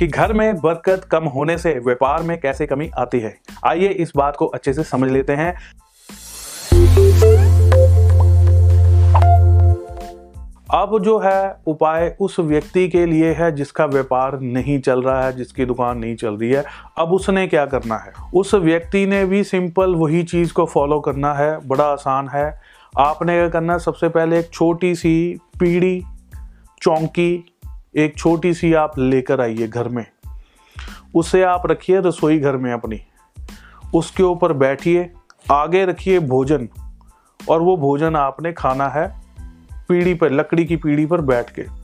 कि घर में बरकत कम होने से व्यापार में कैसे कमी आती है? आइए इस बात को अच्छे से समझ लेते हैं। अब जो है उपाय उस व्यक्ति के लिए है जिसका व्यापार नहीं चल रहा है, जिसकी दुकान नहीं चल रही है। अब उसने क्या करना है? उस व्यक्ति ने भी सिंपल वही चीज़ को फॉलो करना है, बड़ा आसान है। आपने क्या करना है? सबसे पहले एक छोटी सी पीढ़ी, चौंकी एक छोटी सी आप लेकर आइए घर में। उसे आप रखिए रसोई घर में अपनी। उसके ऊपर बैठिए, आगे रखिए भोजन। और वो भोजन आपने खाना है, पीढ़ी पर, लकड़ी की पीढ़ी पर बैठ के।